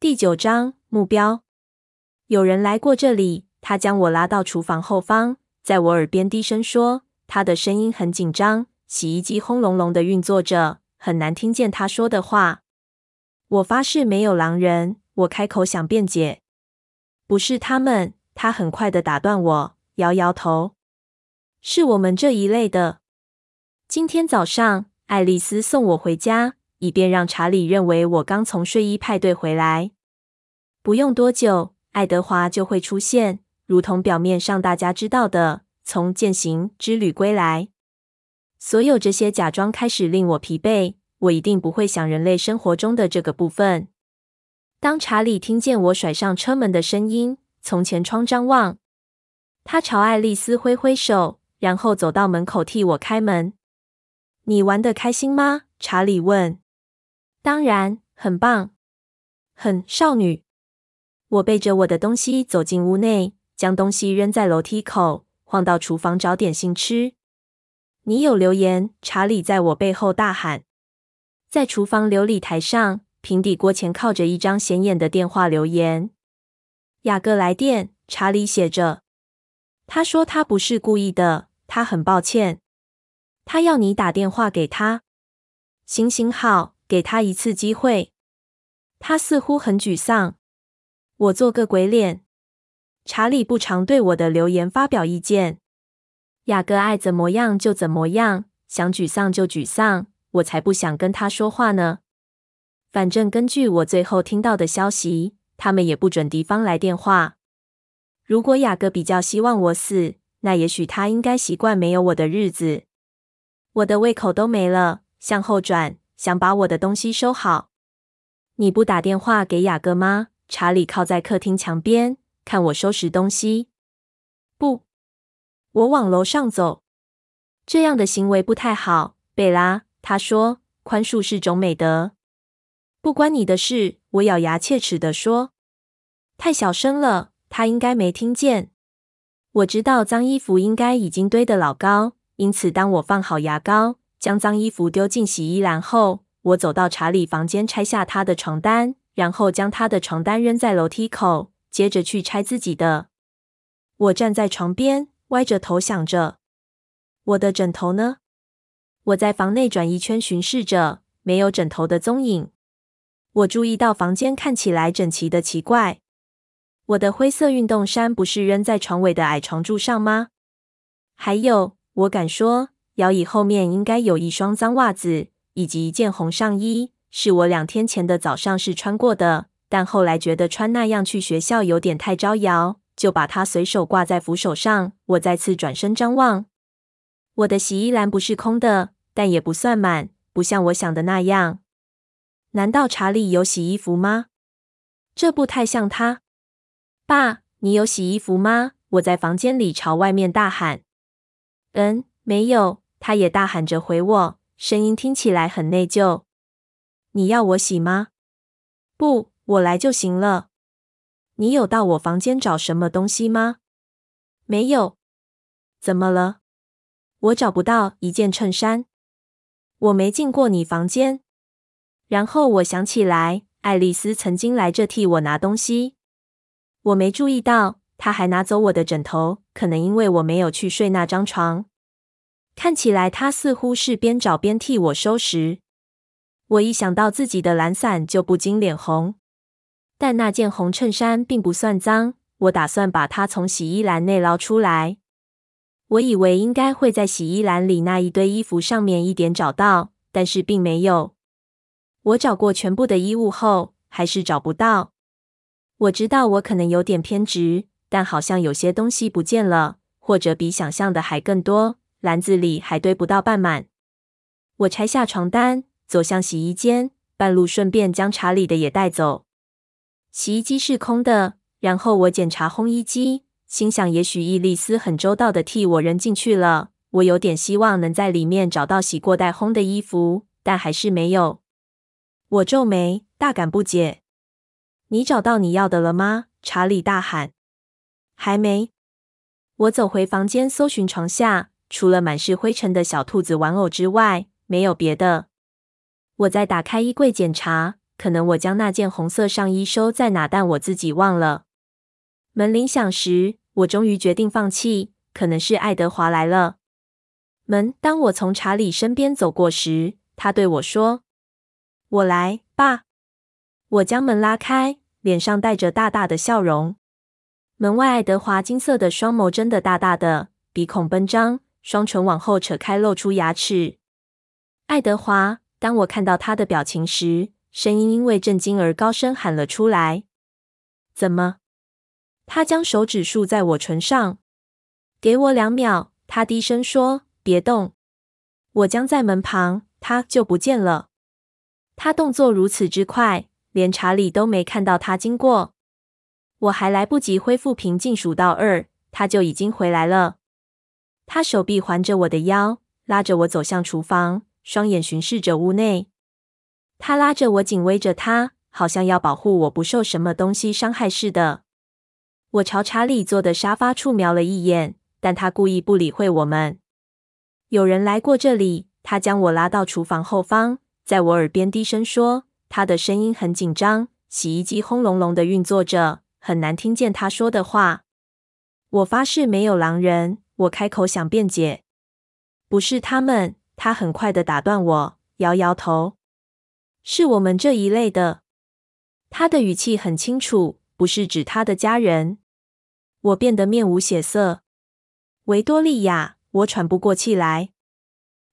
第九章目标。有人来过这里，他将我拉到厨房后方，在我耳边低声说，他的声音很紧张，洗衣机轰隆隆的运作着，很难听见他说的话。我发誓没有狼人。我开口想辩解，不是他们。他很快的打断我，摇摇头，是我们这一类的。今天早上，爱丽丝送我回家。以便让查理认为我刚从睡衣派对回来，不用多久，爱德华就会出现，如同表面上大家知道的，从践行之旅归来。所有这些假装开始令我疲惫。我一定不会想人类生活中的这个部分。当查理听见我甩上车门的声音，从前窗张望，他朝爱丽丝挥挥手，然后走到门口替我开门。你玩得开心吗？查理问。当然，很棒，很少女。我背着我的东西走进屋内，将东西扔在楼梯口，晃到厨房找点心吃。你有留言？查理在我背后大喊。在厨房流理台上，平底锅前靠着一张显眼的电话留言。雅各来电，查理写着。他说他不是故意的，他很抱歉。他要你打电话给他。行行好。给他一次机会。他似乎很沮丧。我做个鬼脸。查理不常对我的留言发表意见。雅各爱怎么样就怎么样，想沮丧就沮丧。我才不想跟他说话呢。反正根据我最后听到的消息，他们也不准敌方来电话。如果雅各比较希望我死，那也许他应该习惯没有我的日子。我的胃口都没了，向后转。想把我的东西收好。你不打电话给雅各吗？查理靠在客厅墙边，看我收拾东西。不，我往楼上走。这样的行为不太好，贝拉。他说：“宽恕是种美德。”不关你的事。我咬牙切齿地说。太小声了，他应该没听见。我知道脏衣服应该已经堆得老高，因此当我放好牙膏。将脏衣服丢进洗衣篮后，我走到查理房间，拆下他的床单，然后将他的床单扔在楼梯口，接着去拆自己的。我站在床边，歪着头想着：我的枕头呢？我在房内转一圈，巡视着，没有枕头的踪影。我注意到房间看起来整齐的奇怪。我的灰色运动衫不是扔在床尾的矮床柱上吗？还有，我敢说。摇椅后面应该有一双脏袜子，以及一件红上衣，是我两天前的早上是穿过的。但后来觉得穿那样去学校有点太招摇，就把它随手挂在扶手上。我再次转身张望，我的洗衣篮不是空的，但也不算满，不像我想的那样。难道查理有洗衣服吗？这不太像他。爸，你有洗衣服吗？我在房间里朝外面大喊。嗯，没有。他也大喊着回我，声音听起来很内疚。你要我洗吗？不，我来就行了。你有到我房间找什么东西吗？没有。怎么了？我找不到一件衬衫。我没进过你房间。然后我想起来，爱丽丝曾经来这替我拿东西。我没注意到，她还拿走我的枕头，可能因为我没有去睡那张床。看起来他似乎是边找边替我收拾。我一想到自己的懒散，就不禁脸红。但那件红衬衫并不算脏，我打算把它从洗衣篮内捞出来。我以为应该会在洗衣篮里那一堆衣服上面一点找到，但是并没有。我找过全部的衣物后，还是找不到。我知道我可能有点偏执，但好像有些东西不见了，或者比想象的还更多。篮子里还堆不到半满。我拆下床单，走向洗衣间，半路顺便将查理的也带走。洗衣机是空的，然后我检查烘衣机，心想也许伊丽丝很周到的替我扔进去了。我有点希望能在里面找到洗过带烘的衣服，但还是没有。我皱眉，大感不解。你找到你要的了吗？查理大喊。还没。我走回房间，搜寻床下。除了满是灰尘的小兔子玩偶之外，没有别的。我再打开衣柜检查，可能我将那件红色上衣收在哪，但我自己忘了。门铃响时，我终于决定放弃。可能是爱德华来了。门，当我从查理身边走过时，他对我说：“我来，爸。”我将门拉开，脸上带着大大的笑容。门外，爱德华金色的双眸睁得大大的，鼻孔奔张，双唇往后扯开，露出牙齿。爱德华，当我看到他的表情时，声音因为震惊而高声喊了出来：“怎么？”他将手指竖在我唇上，给我两秒。他低声说：“别动。”我僵在门旁，他就不见了。他动作如此之快，连查理都没看到他经过。我还来不及恢复平静，数到二，他就已经回来了。他手臂环着我的腰，拉着我走向厨房，双眼巡视着屋内。他拉着我，紧偎着他，好像要保护我不受什么东西伤害似的。我朝查理坐的沙发处瞄了一眼，但他故意不理会我们。有人来过这里，他将我拉到厨房后方，在我耳边低声说，他的声音很紧张，洗衣机轰隆隆的运作着。很难听见他说的话。我发誓没有狼人。我开口想辩解，不是他们。他很快的打断我，摇摇头，是我们这一类的。他的语气很清楚，不是指他的家人。我变得面无血色。维多利亚，我喘不过气来。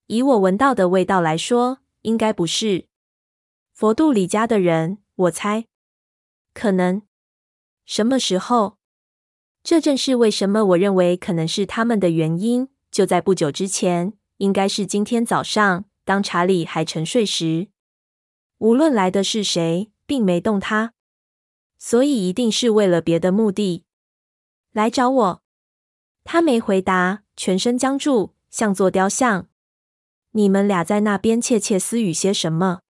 以我闻到的味道来说，应该不是佛度里家的人。我猜，可能。什么时候？这正是为什么我认为可能是他们的原因。就在不久之前，应该是今天早上，当查理还沉睡时，无论来的是谁，并没动他，所以一定是为了别的目的来找我。他没回答，全身僵住，像座雕像。你们俩在那边窃窃私语些什么？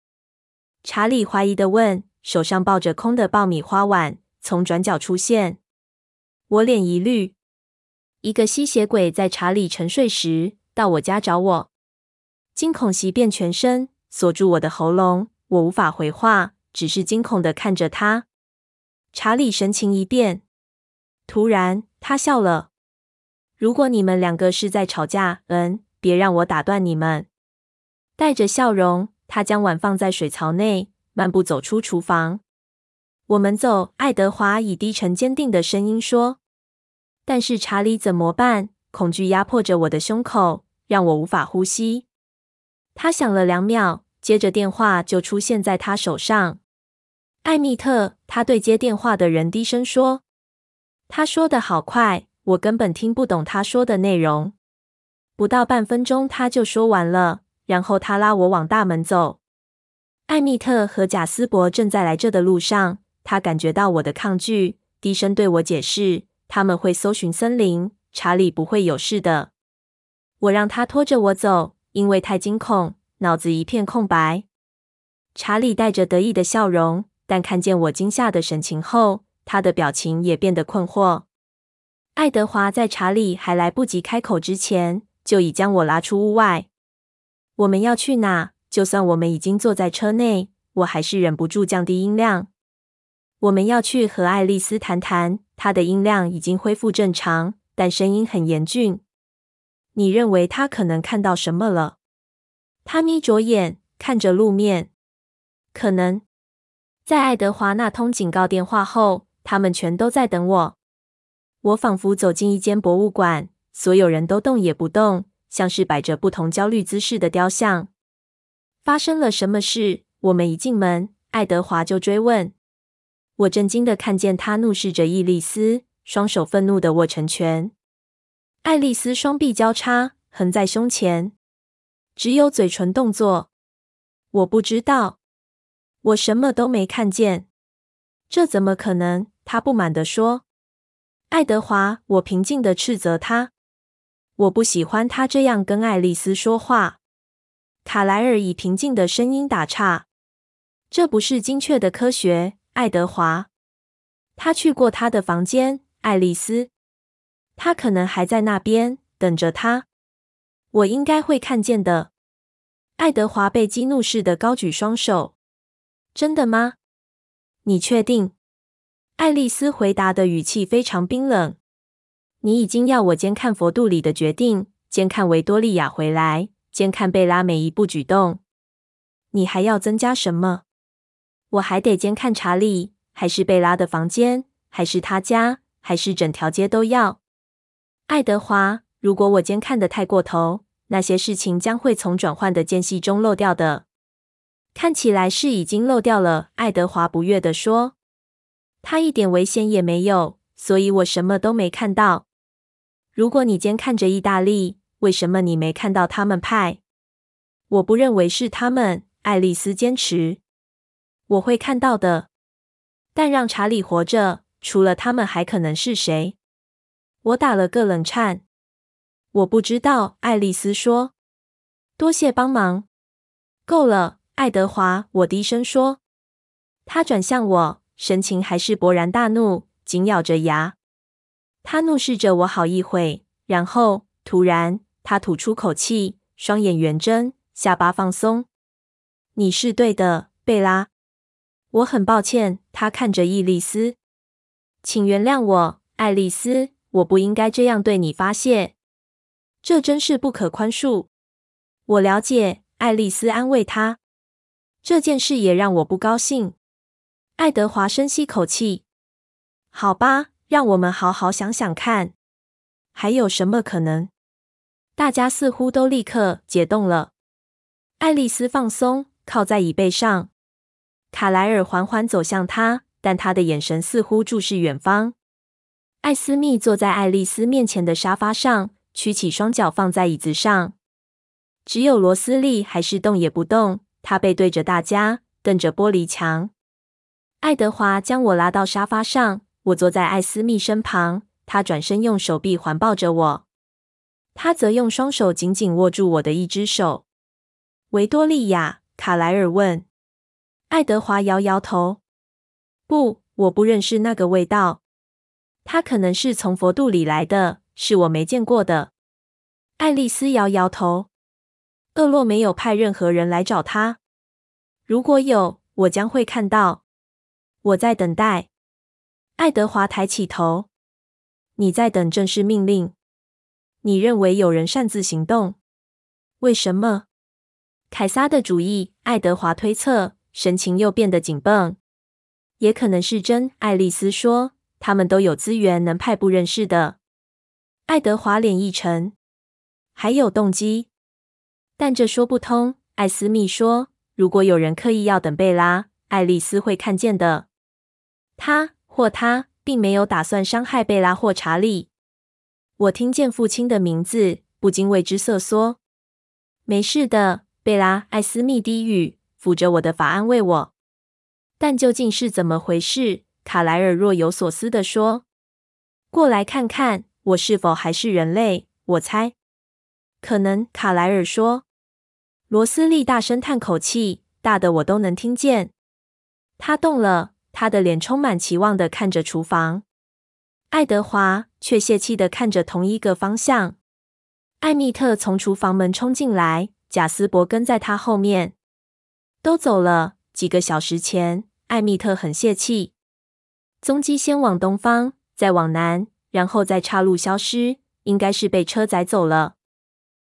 查理怀疑的问，手上抱着空的爆米花碗。从转角出现，我脸一绿。一个吸血鬼在查理沉睡时到我家找我，惊恐袭遍全身，锁住我的喉咙。我无法回话，只是惊恐的看着他。查理神情一变，突然他笑了。如果你们两个是在吵架，嗯，别让我打断你们。带着笑容，他将碗放在水槽内，漫步走出厨房。我们走，爱德华以低沉坚定的声音说。但是查理怎么办？恐惧压迫着我的胸口，让我无法呼吸。他想了两秒，接着电话就出现在他手上。艾蜜特，他对接电话的人低声说。他说的好快，我根本听不懂他说的内容。不到半分钟，他就说完了，然后他拉我往大门走。艾蜜特和贾斯伯正在来这的路上。他感觉到我的抗拒，低声对我解释：“他们会搜寻森林，查理不会有事的。”我让他拖着我走，因为太惊恐，脑子一片空白。查理带着得意的笑容，但看见我惊吓的神情后，他的表情也变得困惑。爱德华在查理还来不及开口之前，就已将我拉出屋外。我们要去哪？就算我们已经坐在车内，我还是忍不住降低音量。我们要去和爱丽丝谈谈。她的音量已经恢复正常，但声音很严峻。你认为她可能看到什么了？她眯着眼看着路面。可能在爱德华那通警告电话后，他们全都在等我。我仿佛走进一间博物馆，所有人都动也不动，像是摆着不同焦虑姿势的雕像。发生了什么事？我们一进门，爱德华就追问。我震惊地看见他怒视着伊丽丝，双手愤怒地握成拳。爱丽丝双臂交叉，横在胸前，只有嘴唇动作。我不知道，我什么都没看见。这怎么可能？他不满地说。爱德华，我平静地斥责他。我不喜欢他这样跟爱丽丝说话。卡莱尔以平静的声音打岔：“这不是精确的科学。”爱德华，他去过他的房间。爱丽丝，他可能还在那边等着他。我应该会看见的。爱德华被激怒似的高举双手。真的吗？你确定？爱丽丝回答的语气非常冰冷。你已经要我监看佛度里的决定，监看维多利亚回来，监看贝拉每一步举动。你还要增加什么？我还得监看查理，还是贝拉的房间，还是他家，还是整条街都要？爱德华，如果我监看得太过头，那些事情将会从转换的间隙中漏掉的。看起来是已经漏掉了。爱德华不悦地说：“他一点危险也没有，所以我什么都没看到。如果你监看着意大利，为什么你没看到他们派？我不认为是他们。”爱丽丝坚持：“我会看到的。但让查理活着，除了他们还可能是谁？”我打了个冷颤。我不知道，爱丽丝说：“多谢帮忙，够了。”爱德华，我低声说。他转向我，神情还是勃然大怒，紧咬着牙。他怒视着我好一会，然后突然，他吐出口气，双眼圆睁，下巴放松。“你是对的，贝拉。我很抱歉。”他看着伊丽丝，“请原谅我，爱丽丝，我不应该这样对你发泄。”这真是不可宽恕。我了解，爱丽丝安慰她。这件事也让我不高兴。爱德华深吸口气。好吧，让我们好好想想看，还有什么可能？大家似乎都立刻解冻了。爱丽丝放松，靠在椅背上。卡莱尔缓缓走向她，但他的眼神似乎注视远方。艾斯密坐在爱丽丝面前的沙发上。曲起双脚放在椅子上，只有罗斯利还是动也不动。他背对着大家，瞪着玻璃墙。爱德华将我拉到沙发上，我坐在艾斯密身旁。他转身用手臂环抱着我，他则用双手紧紧握住我的一只手。维多利亚，卡莱尔问。爱德华摇摇头：“不，我不认识那个味道。他可能是从佛度里来的。”是我没见过的。爱丽丝摇摇头。厄洛没有派任何人来找他。如果有，我将会看到。我在等待。爱德华抬起头。你在等正式命令？你认为有人擅自行动？为什么？凯撒的主意。爱德华推测，神情又变得紧绷。也可能是真。爱丽丝说，他们都有资源能派不认识的。爱德华脸一沉，还有动机，但这说不通。艾斯密说：“如果有人刻意要等贝拉，爱丽丝会看见的。他或他并没有打算伤害贝拉或查理。”我听见父亲的名字，不禁为之瑟缩。没事的，贝拉。艾斯密低语，抚着我的发安慰我。但究竟是怎么回事？卡莱尔若有所思地说：“过来看看。”我是否还是人类？我猜，可能。卡莱尔说。罗斯利大声叹口气，大的我都能听见。他动了，他的脸充满期望的看着厨房。爱德华却泄气的看着同一个方向。艾米特从厨房门冲进来，贾斯伯跟在他后面。都走了。几个小时前，艾米特很泄气。踪迹先往东方，再往南。然后在岔路消失，应该是被车载走了。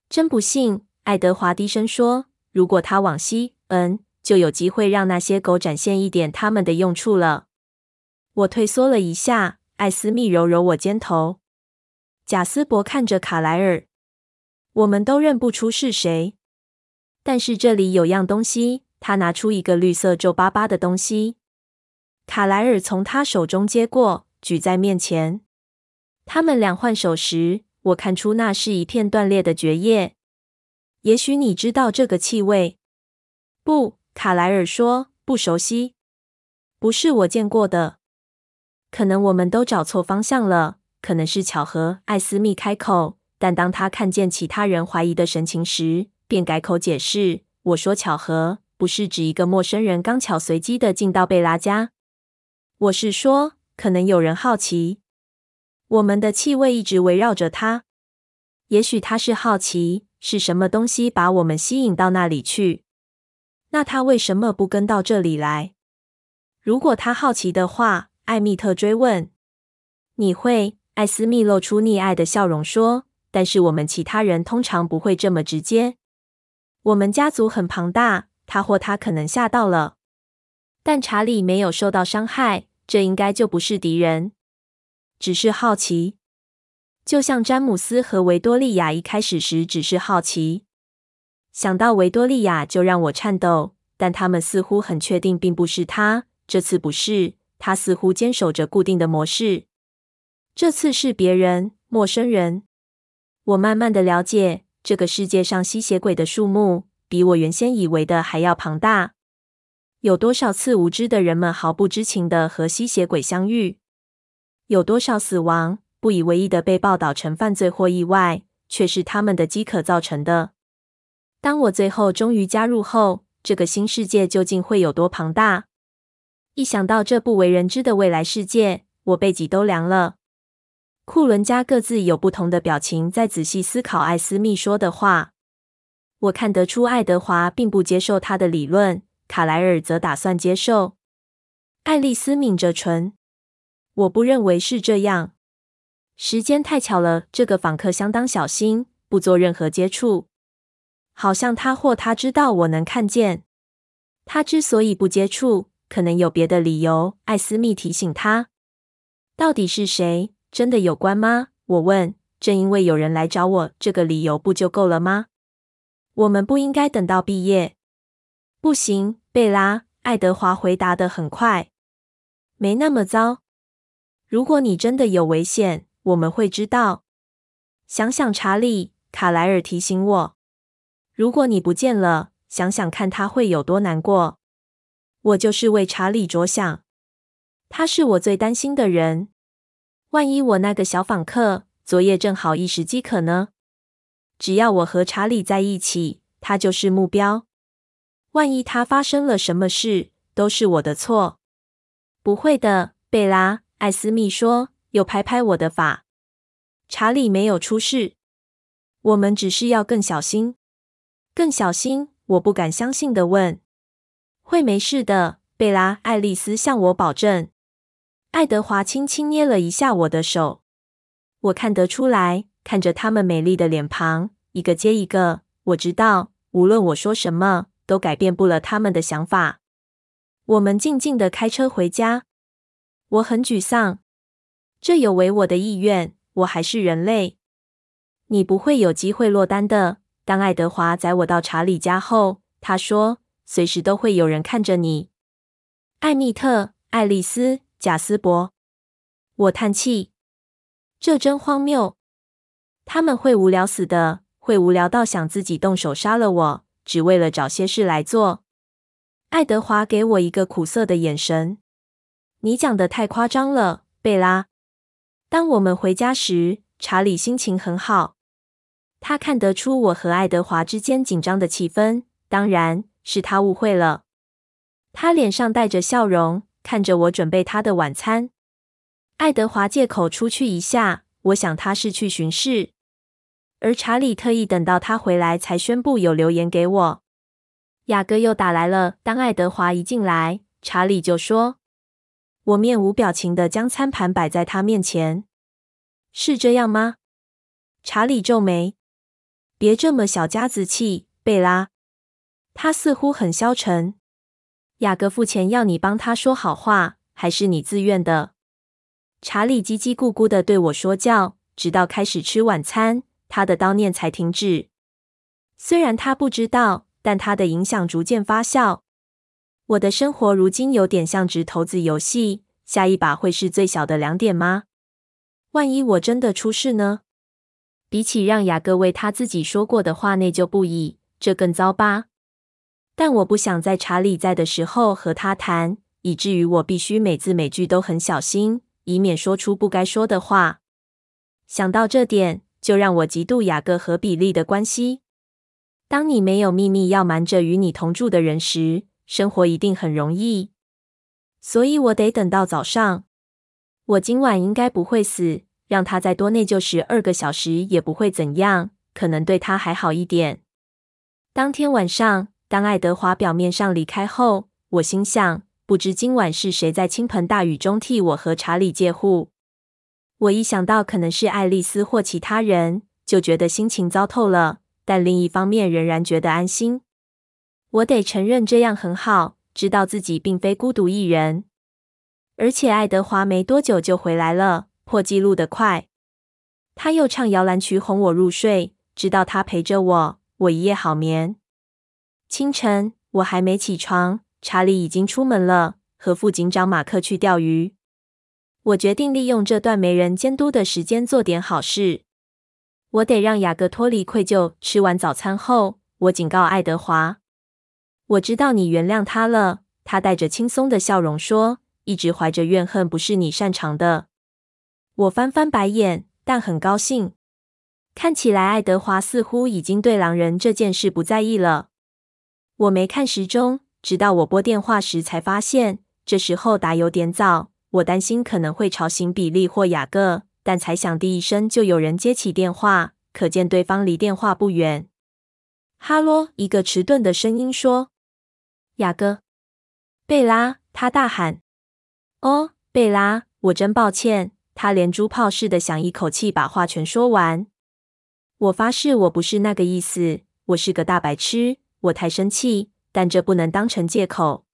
真不幸，爱德华低声说：“如果他往西，嗯，就有机会让那些狗展现一点他们的用处了。”我退缩了一下，艾斯密揉揉我肩头。贾斯伯看着卡莱尔，我们都认不出是谁，但是这里有样东西。他拿出一个绿色皱巴巴的东西，卡莱尔从他手中接过，举在面前。他们俩换手时，我看出那是一片断裂的蕨叶。也许你知道这个气味。不，卡莱尔说，不熟悉，不是我见过的。可能我们都找错方向了，可能是巧合。艾斯密开口，但当他看见其他人怀疑的神情时，便改口解释。我说巧合，不是指一个陌生人刚巧随机的进到贝拉家。我是说，可能有人好奇。我们的气味一直围绕着他，也许他是好奇，是什么东西把我们吸引到那里去。那他为什么不跟到这里来？如果他好奇的话，艾蜜特追问。你会？艾斯密露出溺爱的笑容说：“但是我们其他人通常不会这么直接。我们家族很庞大，他或他可能吓到了。但查理没有受到伤害，这应该就不是敌人，只是好奇。就像詹姆斯和维多利亚一开始时只是好奇。想到维多利亚就让我颤抖，但他们似乎很确定并不是他。这次不是，他似乎坚守着固定的模式。”这次是别人，陌生人。我慢慢的了解，这个世界上吸血鬼的数目比我原先以为的还要庞大。有多少次无知的人们毫不知情的和吸血鬼相遇？有多少死亡不以为意的被报道成犯罪或意外，却是他们的饥渴造成的？当我最后终于加入后，这个新世界究竟会有多庞大？一想到这不为人知的未来世界，我背脊都凉了。库伦家各自有不同的表情，在仔细思考艾斯密说的话。我看得出爱德华并不接受他的理论，卡莱尔则打算接受。爱丽丝抿着唇：“我不认为是这样。时间太巧了，这个访客相当小心，不做任何接触，好像他或他知道我能看见。他之所以不接触，可能有别的理由。”艾斯密提醒他：“到底是谁？”真的有关吗？我问。正因为有人来找我，这个理由不就够了吗？我们不应该等到毕业。不行，贝拉。爱德华回答的很快。没那么糟。如果你真的有危险，我们会知道。想想查理，卡莱尔提醒我。如果你不见了，想想看他会有多难过。我就是为查理着想。他是我最担心的人。万一我那个小访客昨夜正好一时饥渴呢？只要我和查理在一起，他就是目标。万一他发生了什么事，都是我的错。不会的，贝拉，艾斯密说，又拍拍我的发。查理没有出事，我们只是要更小心。更小心？我不敢相信的问。会没事的，贝拉，爱丽丝向我保证。爱德华轻轻捏了一下我的手，我看得出来，看着他们美丽的脸庞，一个接一个，我知道，无论我说什么，都改变不了他们的想法。我们静静的开车回家，我很沮丧，这有违我的意愿。我还是人类，你不会有机会落单的。当爱德华载我到查理家后，他说：“随时都会有人看着你。”艾蜜特、爱丽丝。贾斯伯，我叹气，这真荒谬。他们会无聊死的，会无聊到想自己动手杀了我，只为了找些事来做。爱德华给我一个苦涩的眼神。你讲的太夸张了，贝拉。当我们回家时，查理心情很好。他看得出我和爱德华之间紧张的气氛，当然是他误会了。他脸上带着笑容。看着我准备他的晚餐，爱德华借口出去一下，我想他是去巡视。而查理特意等到他回来才宣布有留言给我。雅各又打来了。当爱德华一进来，查理就说：“我面无表情的将餐盘摆在他面前。”是这样吗？查理皱眉：“别这么小家子气，贝拉。”他似乎很消沉。雅各付钱要你帮他说好话，还是你自愿的？查理叽叽咕咕的对我说教，直到开始吃晚餐，他的叨念才停止。虽然他不知道，但他的影响逐渐发酵。我的生活如今有点像掷骰子游戏，下一把会是最小的两点吗？万一我真的出事呢？比起让雅各为他自己说过的话内疚不已，这更糟吧。但我不想在查理在的时候和他谈，以至于我必须每字每句都很小心，以免说出不该说的话。想到这点，就让我嫉妒雅各和比利的关系。当你没有秘密要瞒着与你同住的人时，生活一定很容易。所以我得等到早上。我今晚应该不会死，让他再多内疚十二个小时也不会怎样，可能对他还好一点。当天晚上。当爱德华表面上离开后，我心想：不知今晚是谁在倾盆大雨中替我和查理借护。我一想到可能是爱丽丝或其他人，就觉得心情糟透了。但另一方面，仍然觉得安心。我得承认，这样很好，知道自己并非孤独一人。而且爱德华没多久就回来了，破纪录的快。他又唱摇篮曲哄我入睡，知道他陪着我，我一夜好眠。清晨，我还没起床，查理已经出门了，和副警长马克去钓鱼。我决定利用这段没人监督的时间做点好事。我得让雅各脱离愧疚。吃完早餐后，我警告爱德华：“我知道你原谅他了。”他带着轻松的笑容说：“一直怀着怨恨不是你擅长的。”我翻翻白眼，但很高兴。看起来爱德华似乎已经对狼人这件事不在意了。我没看时钟，直到我拨电话时才发现，这时候打有点早。我担心可能会吵醒比利或雅各，但才响第一声，就有人接起电话，可见对方离电话不远。哈喽，一个迟钝的声音说：“雅各，贝拉。”他大喊：“哦，贝拉，我真抱歉。”他连珠炮似的想一口气把话全说完。我发誓我不是那个意思，我是个大白痴。我太生气，但这不能当成借口。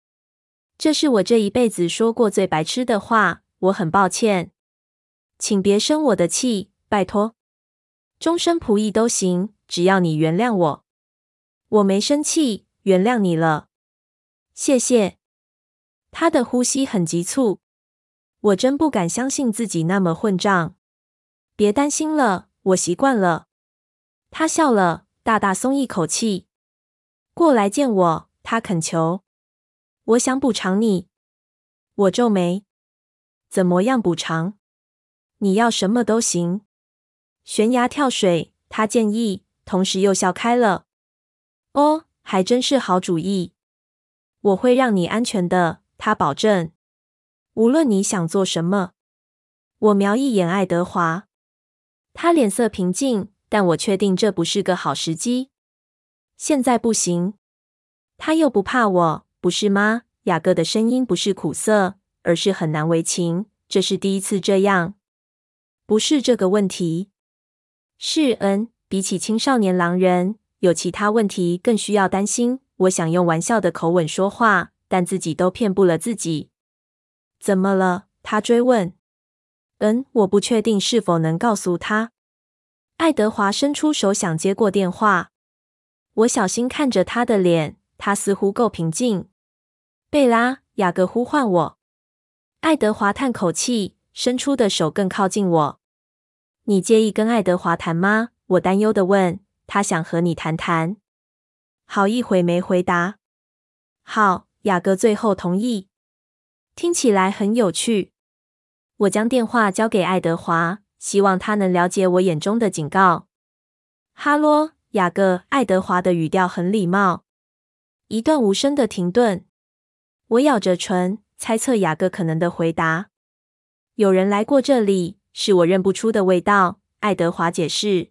这是我这一辈子说过最白痴的话。我很抱歉，请别生我的气，拜托。终身仆役都行，只要你原谅我。我没生气，原谅你了。谢谢。他的呼吸很急促，我真不敢相信自己那么混账。别担心了，我习惯了。他笑了，大大松一口气。过来见我，他恳求。我想补偿你。我皱眉。怎么样补偿？你要什么都行。悬崖跳水，他建议，同时又笑开了。哦，还真是好主意。我会让你安全的，他保证。无论你想做什么。我瞄一眼爱德华，他脸色平静，但我确定这不是个好时机。现在不行。他又不怕我，不是吗？雅各的声音不是苦涩，而是很难为情。这是第一次这样。不是这个问题。是嗯，比起青少年狼人，有其他问题更需要担心。我想用玩笑的口吻说话，但自己都骗不了自己。怎么了？他追问。嗯，我不确定是否能告诉他。爱德华伸出手想接过电话。我小心看着他的脸，他似乎够平静。贝拉，雅各呼唤我。爱德华叹口气，伸出的手更靠近我。你介意跟爱德华谈吗？我担忧的问。他想和你谈谈。好一会没回答。好，雅各最后同意。听起来很有趣。我将电话交给爱德华，希望他能了解我眼中的警告。哈喽，雅各。爱德华的语调很礼貌。一段无声的停顿。我咬着唇，猜测雅各可能的回答。有人来过这里，是我认不出的味道。爱德华解释。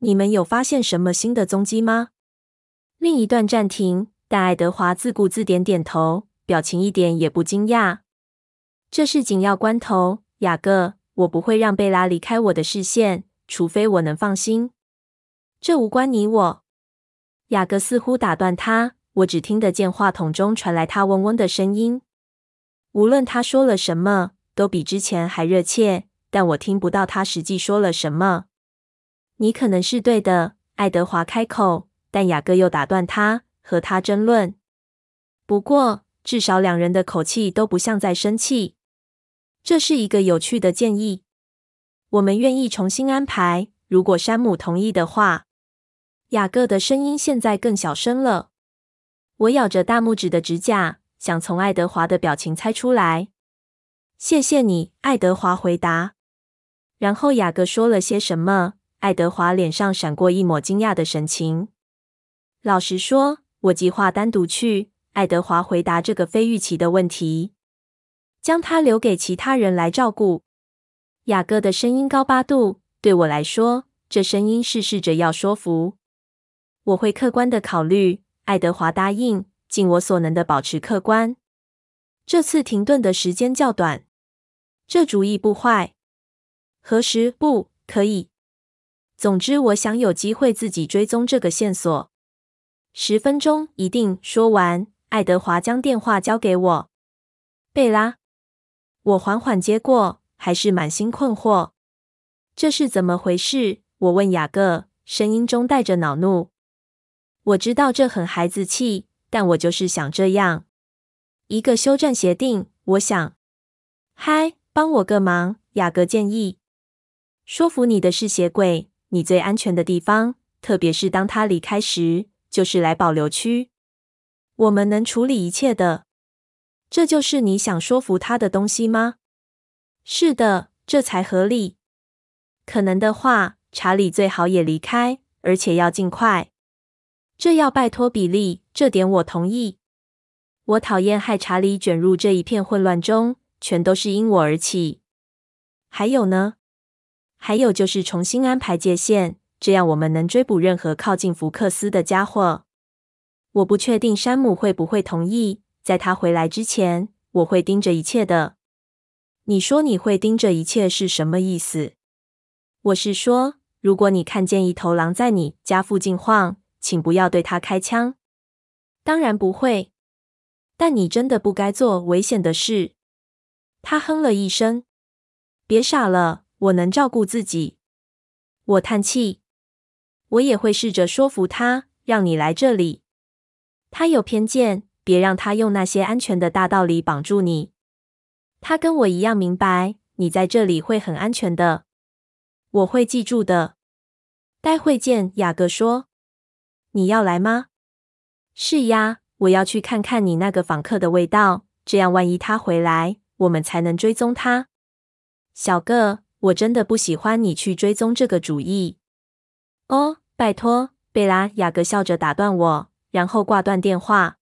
你们有发现什么新的踪迹吗？另一段暂停，但爱德华自顾自点点头，表情一点也不惊讶。这是紧要关头，雅各，我不会让贝拉离开我的视线，除非我能放心。这无关你我。雅各似乎打断他，我只听得见话筒中传来他嗡嗡的声音。无论他说了什么，都比之前还热切，但我听不到他实际说了什么。你可能是对的，爱德华开口，但雅各又打断他，和他争论。不过，至少两人的口气都不像在生气。这是一个有趣的建议。我们愿意重新安排，如果山姆同意的话。雅各的声音现在更小声了。我咬着大拇指的指甲，想从爱德华的表情猜出来。谢谢你，爱德华回答。然后雅各说了些什么？爱德华脸上闪过一抹惊讶的神情。老实说，我计划单独去。爱德华回答这个非预期的问题。将他留给其他人来照顾。雅各的声音高八度，对我来说，这声音是试着要说服。我会客观的考虑。爱德华答应，尽我所能的保持客观。这次停顿的时间较短。这主意不坏。何时不可以？总之，我想有机会自己追踪这个线索。十分钟一定。说完，爱德华将电话交给我。贝拉，我缓缓接过，还是满心困惑。这是怎么回事？我问雅各，声音中带着恼怒。我知道这很孩子气，但我就是想这样。一个休战协定，我想。嗨，帮我个忙，雅各建议。说服你的是血鬼，你最安全的地方，特别是当他离开时，就是来保留区。我们能处理一切的。这就是你想说服他的东西吗？是的，这才合理。可能的话，查理最好也离开，而且要尽快。这要拜托比利，这点我同意。我讨厌害查理卷入这一片混乱中，全都是因我而起。还有呢？还有就是重新安排界限，这样我们能追捕任何靠近福克斯的家伙。我不确定山姆会不会同意。在他回来之前，我会盯着一切的。你说你会盯着一切是什么意思？我是说，如果你看见一头狼在你家附近晃，请不要对他开枪。当然不会。但你真的不该做危险的事。他哼了一声。别傻了，我能照顾自己。我叹气。我也会试着说服他，让你来这里。他有偏见。别让他用那些安全的大道理绑住你。他跟我一样明白，你在这里会很安全的。我会记住的。待会见，雅各说。你要来吗？是呀，我要去看看你那个访客的味道。这样，万一他回来，我们才能追踪他。小个，我真的不喜欢你去追踪这个主意。哦，拜托，贝拉，雅各笑着打断我，然后挂断电话。